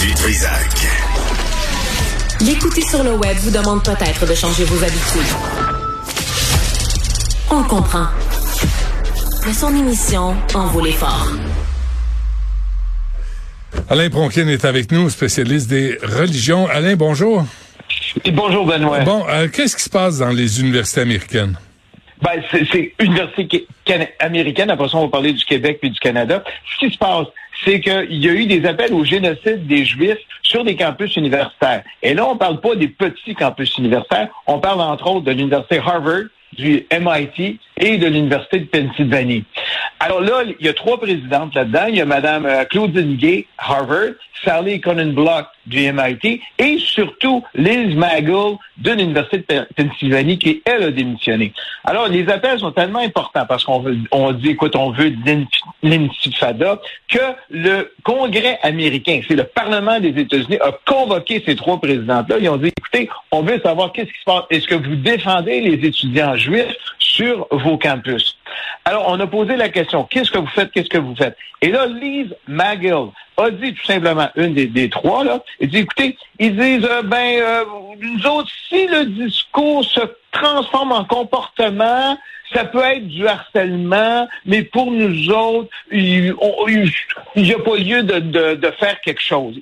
Du Trisac. L'écouter sur le web vous demande peut-être de changer vos habitudes. On le comprend. Mais son émission en vaut l'effort. Alain Pronkin est avec nous, spécialiste des religions. Alain, bonjour. Et bonjour Benoît. Bon, euh, qu'est-ce qui se passe dans les universités américaines? Ben, c'est université américaine. Après ça, on va parler du Québec puis du Canada. Ce qui se passe, c'est qu'il y a eu des appels au génocide des Juifs sur des campus universitaires. Et là, on parle pas des petits campus universitaires. On parle entre autres de l'université Harvard, du MIT et de l'Université de Pennsylvanie. Alors là, il y a trois présidentes là-dedans. Il y a Mme euh, Claudine Gay, Harvard, Sally Block du MIT et surtout Liz Magel de l'Université de Pennsylvanie qui, elle, a démissionné. Alors, les appels sont tellement importants parce qu'on on dit, écoute, on veut l'intifada que le Congrès américain, c'est le Parlement des États-Unis, a convoqué ces trois présidentes-là. Ils ont dit, écoutez, on veut savoir qu'est-ce qui se passe. Est-ce que vous défendez les étudiants juifs sur vos campus? Alors, on a posé la question, qu'est-ce que vous faites, qu'est-ce que vous faites? Et là, Liz Magill a dit tout simplement, une des, trois, là, elle dit, écoutez, ils disent, euh, ben, euh, nous autres, si le discours se transforme en comportement, ça peut être du harcèlement, mais pour nous autres, il n'y a pas lieu de, de faire quelque chose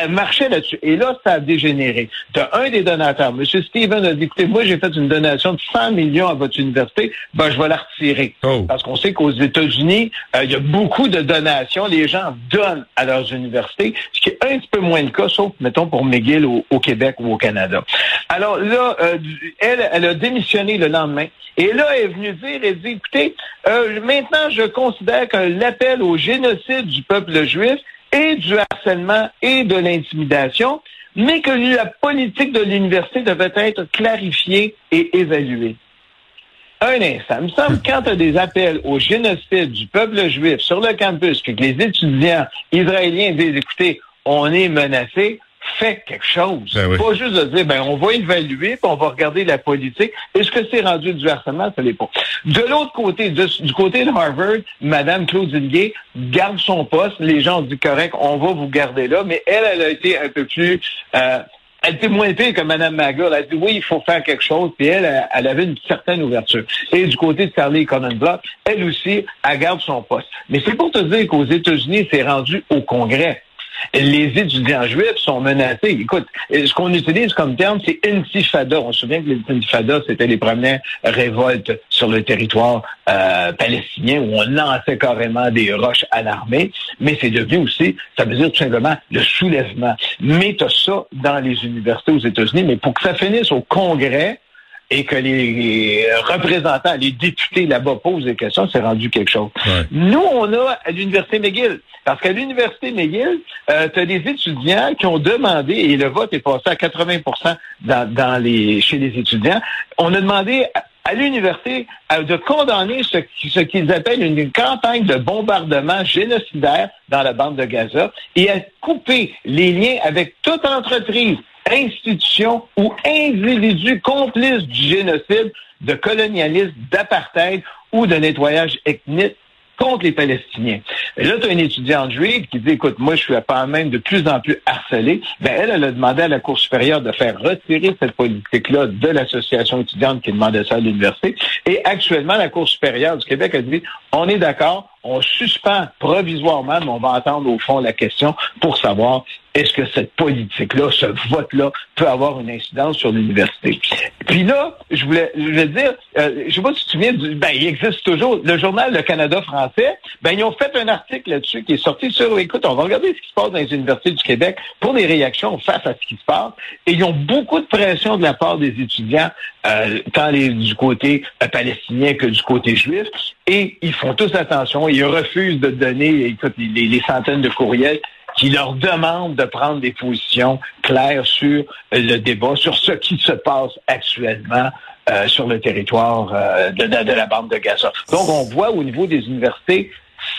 elle marchait là-dessus. Et là, ça a dégénéré. Tu as un des donateurs, M. Steven, a dit, écoutez, moi, j'ai fait une donation de 100 millions à votre université, ben, je vais la retirer. Oh. Parce qu'on sait qu'aux États-Unis, euh, il y a beaucoup de donations. Les gens donnent à leurs universités, ce qui est un petit peu moins le cas, sauf, mettons, pour McGill au, Québec ou au Canada. Alors là, euh, elle, elle a démissionné le lendemain. Et là, elle est venue dire, elle dit, écoutez, euh, maintenant, je considère que l'appel au génocide du peuple juif et du harcèlement et de l'intimidation, mais que la politique de l'université devait être clarifiée et évaluée. Un instant. Il me semble quand tu des appels au génocide du peuple juif sur le campus, que les étudiants israéliens disent, écoutez, on est menacé, fait quelque chose. Ben pas juste de dire, ben, on va évaluer, puis on va regarder la politique. Est-ce que c'est rendu du harcèlement? Ça l'est pas. De l'autre côté, du côté de Harvard, Mme Claudine Gay garde son poste. Les gens ont dit, correct, on va vous garder là, mais elle, elle a été un peu plus... Euh, elle était moins pire que Mme Maga. Elle a dit oui, il faut faire quelque chose. Puis elle, elle avait une certaine ouverture. Et du côté de Charlie Block, elle aussi, elle garde son poste. Mais c'est pour te dire qu'aux États-Unis, c'est rendu au Congrès les étudiants juifs sont menacés. Écoute, ce qu'on utilise comme terme, c'est intifada. On se souvient que les intifadas, c'était les premières révoltes sur le territoire euh, palestinien où on lançait carrément des roches à l'armée. Mais c'est devenu aussi, ça veut dire tout simplement le soulèvement. Mais tu ça dans les universités aux États-Unis. Mais pour que ça finisse au Congrès, et que les représentants, les députés là-bas posent des questions, c'est rendu quelque chose. Nous, on a à l'Université McGill, parce qu'à l'Université McGill, euh, tu as des étudiants qui ont demandé, et le vote est passé à 80 dans, dans les, chez les étudiants, on a demandé à l'université euh, de condamner ce, ce qu'ils appellent une campagne de bombardement génocidaire dans la bande de Gaza et à couper les liens avec toute entreprise institutions ou individus complices du génocide, de colonialisme, d'apartheid ou de nettoyage ethnique contre les Palestiniens. Et là, tu as une étudiante juive qui dit, écoute, moi, je suis pas même de plus en plus harcelée. Ben, elle, elle a demandé à la Cour supérieure de faire retirer cette politique-là de l'association étudiante qui demandait ça à l'université. Et actuellement, la Cour supérieure du Québec a dit, on est d'accord, on suspend provisoirement, mais on va entendre au fond la question pour savoir est-ce que cette politique-là, ce vote-là, peut avoir une incidence sur l'université. Puis là, je voulais, je voulais dire, euh, je sais pas si tu te souviens, du, ben, il existe toujours, le journal Le Canada français, ben, ils ont fait un article là-dessus qui est sorti sur, écoute, on va regarder ce qui se passe dans les universités du Québec pour des réactions face à ce qui se passe. Et ils ont beaucoup de pression de la part des étudiants, euh, tant les, du côté euh, palestinien que du côté juif. Et ils font tous attention, ils refusent de donner, écoute, les centaines de courriels qui leur demande de prendre des positions claires sur le débat, sur ce qui se passe actuellement euh, sur le territoire euh, de, la bande de Gaza. Donc, on voit au niveau des universités,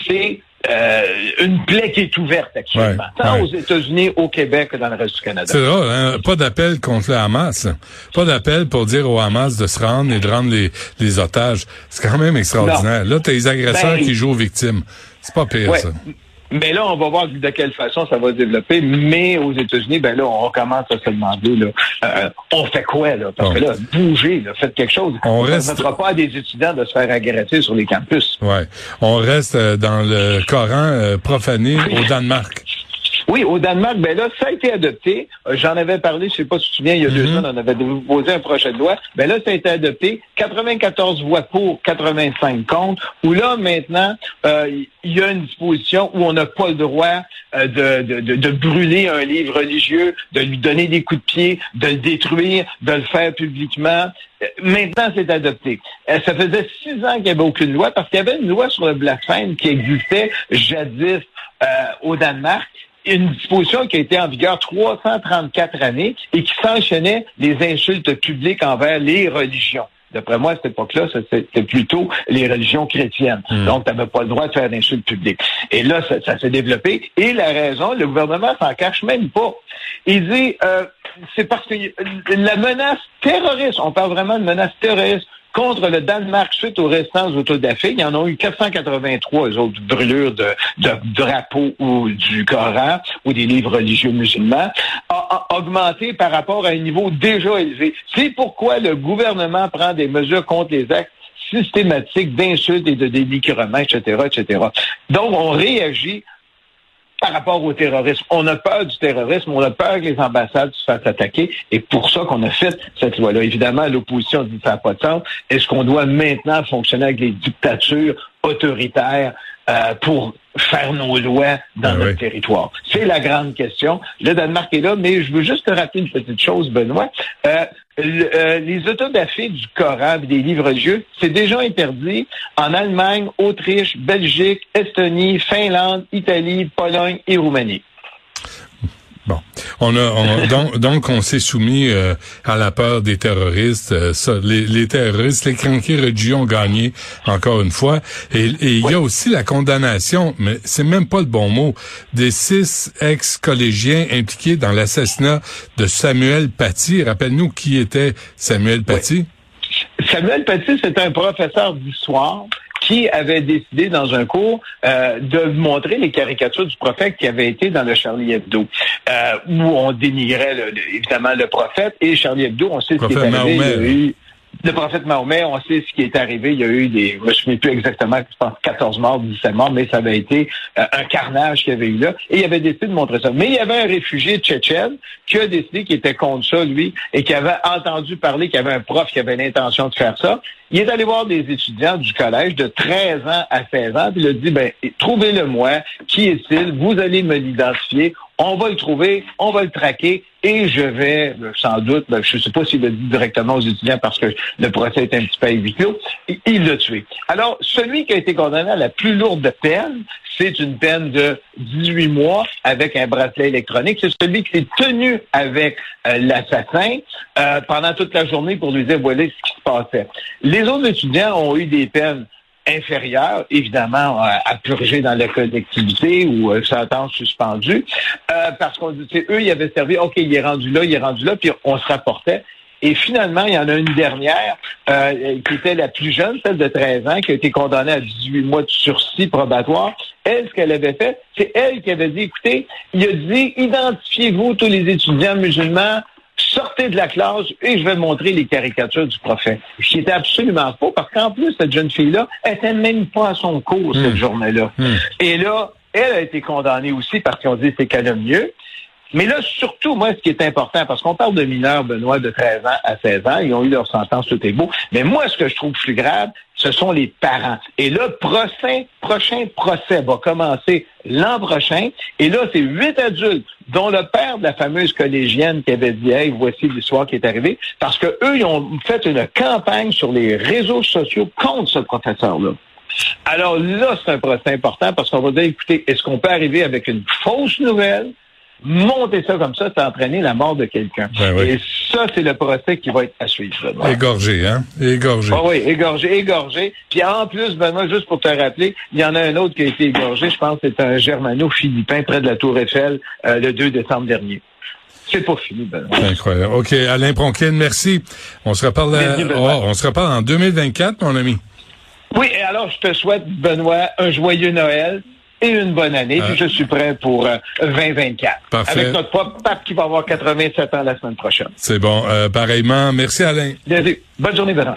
c'est euh, une plaie qui est ouverte actuellement, tant aux États-Unis, au Québec que dans le reste du Canada. C'est drôle, hein? pas d'appel contre le Hamas. Pas d'appel pour dire au Hamas de se rendre et de rendre les, otages. C'est quand même extraordinaire. Là, tu as les agresseurs ben, qui jouent aux victimes. C'est pas pire, ça. Mais là, on va voir de quelle façon ça va se développer. Mais aux États-Unis, ben là, on commence à se demander, là, euh, on fait quoi, là? Parce que là, bougez, là, faites quelque chose. On ne reste... pas à des étudiants de se faire agresser sur les campus. Ouais. On reste euh, dans le Coran euh, profané au Danemark. Oui, au Danemark, ben là, ça a été adopté. Euh, j'en avais parlé, je sais pas si tu te souviens, il y a deux mhm. ans, on avait déposé un projet de loi. Ben là, ça a été adopté. 94 voix pour, 85 contre. Où là, maintenant, euh, il y a une disposition où on n'a pas le droit euh, de, de, de, brûler un livre religieux, de lui donner des coups de pied, de le détruire, de le faire publiquement. Maintenant, c'est adopté. Ça faisait six ans qu'il n'y avait aucune loi parce qu'il y avait une loi sur le blasphème qui existait jadis au Danemark une disposition qui a été en vigueur 334 années et qui sanctionnait les insultes publiques envers les religions. D'après moi, à cette époque-là, c'était plutôt les religions chrétiennes. Hmm. Donc, tu n'avais pas le droit de faire d'insultes publiques. Et là, ça, s'est développé. Et la raison, le gouvernement s'en cache même pas. Il dit, euh, c'est parce que la menace terroriste, on parle vraiment de menace terroriste contre le Danemark suite aux restants autodafés. Il y en a eu 483 autres brûlures de, de drapeaux ou du Coran ou des livres religieux musulmans, a, augmenté par rapport à un niveau déjà élevé. C'est pourquoi le gouvernement prend des mesures contre les actes systématiques d'insultes et de dénigrement, etc., etc. Donc, on réagit par rapport au terrorisme. On a peur du terrorisme, on a peur que les ambassades se fassent attaquer, et pour ça qu'on a fait cette loi-là. Évidemment, l'opposition dit ça n'a pas de sens. Est-ce qu'on doit maintenant fonctionner avec les dictatures autoritaires euh, pour faire nos lois dans ben notre territoire? C'est la grande question. Le Danemark est là, mais je veux juste te rappeler une petite chose, Benoît. Euh, euh, les autodafés du Coran, des livres religieux, c'est déjà interdit en Allemagne, Autriche, Belgique, Estonie, Finlande, Italie, Pologne et Roumanie. Bon, on a donc, donc, on s'est soumis euh, à la peur des terroristes. Euh, ça, les, les, terroristes, les cranqués religieux ont gagné encore une fois. Et il y a aussi la condamnation, mais c'est même pas le bon mot, des six ex-collégiens impliqués dans l'assassinat de Samuel Paty. Rappelle-nous qui était Samuel Paty. Samuel Paty, c'est un professeur d'histoire qui avait décidé dans un cours euh, de montrer les caricatures du prophète qui avaient été dans le Charlie Hebdo, euh, où on dénigrait évidemment le prophète. Et Charlie Hebdo, on sait ce qui est arrivé le prophète Mahomet, on sait ce qui est arrivé. Il y a eu des, je me souviens plus exactement, je pense 14 morts, 17 morts, mais ça avait été euh, un carnage qu'il y avait eu là. Et il avait décidé de montrer ça. Mais il y avait un réfugié tchétchène qui a décidé qu'il était contre ça, lui, et qui avait entendu parler qu'il y avait un prof qui avait l'intention de faire ça. Il est allé voir des étudiants du collège de 13 ans à 16 ans, puis il a dit, ben, trouvez-le moi, qui est-il? Vous allez me l'identifier on va le trouver, on va le traquer et je vais, euh, sans doute, ben, je ne sais pas s'il l'a dit directement aux étudiants parce que le procès est un petit peu à huis clos, il l'a tué. Alors, celui qui a été condamné à la plus lourde peine, c'est une peine de 18 mois avec un bracelet électronique. C'est celui qui s'est tenu avec euh, l'assassin euh, pendant toute la journée pour lui dire, voilà ce qui se passait. Les autres étudiants ont eu des peines inférieure, évidemment, à, purger dans la collectivité ou euh, sentence suspendue, euh, parce qu'on dit, eux, ils avaient servi, OK, il est rendu là, il est rendu là, puis on se rapportait. Et finalement, il y en a une dernière euh, qui était la plus jeune, celle de 13 ans, qui a été condamnée à 18 mois de sursis probatoire. Elle, ce qu'elle avait fait, c'est elle qui avait dit, écoutez, il a dit, identifiez-vous tous les étudiants musulmans sortez de la classe et je vais montrer les caricatures du prophète. Ce qui était absolument faux, parce qu'en plus, cette jeune fille-là était même pas à son cours cette hmm. journée-là. Hmm. Et là, elle a été condamnée aussi parce qu'ils ont dit c'est mieux. Mais là, surtout, moi, ce qui est important, parce qu'on parle de mineurs, Benoît, de 13 ans à 16 ans, ils ont eu leur sentence, tout est beau. Mais moi, ce que je trouve plus grave, ce sont les parents. Et là, prochain, prochain procès va commencer l'an prochain. Et là, c'est huit adultes, dont le père de la fameuse collégienne qui avait dit, hey, voici l'histoire qui est arrivée, parce que eux, ils ont fait une campagne sur les réseaux sociaux contre ce professeur-là. Alors là, c'est un procès important parce qu'on va dire, écoutez, est-ce qu'on peut arriver avec une fausse nouvelle? Monter ça comme ça, c'est entraîner la mort de quelqu'un. Ben Et ça, c'est le procès qui va être à suivre. Égorgé, hein? Égorgé. Ah oui, égorgé, égorgé. Puis en plus, Benoît, juste pour te rappeler, il y en a un autre qui a été égorgé, je pense que c'est un germano-philippin près de la Tour Eiffel euh, le 2 décembre dernier. C'est pas fini, Benoît. Incroyable. OK, Alain Pronkin, merci. On se reparle, oh, on se reparle en 2024, mon ami. Oui, et alors je te souhaite, Benoît, un joyeux Noël et une bonne année. Puis je suis prêt pour 2024. Parfait. Avec notre propre pape qui va avoir 87 ans la semaine prochaine. C'est bon. pareillement. Merci Alain. Bonne journée, Bernard.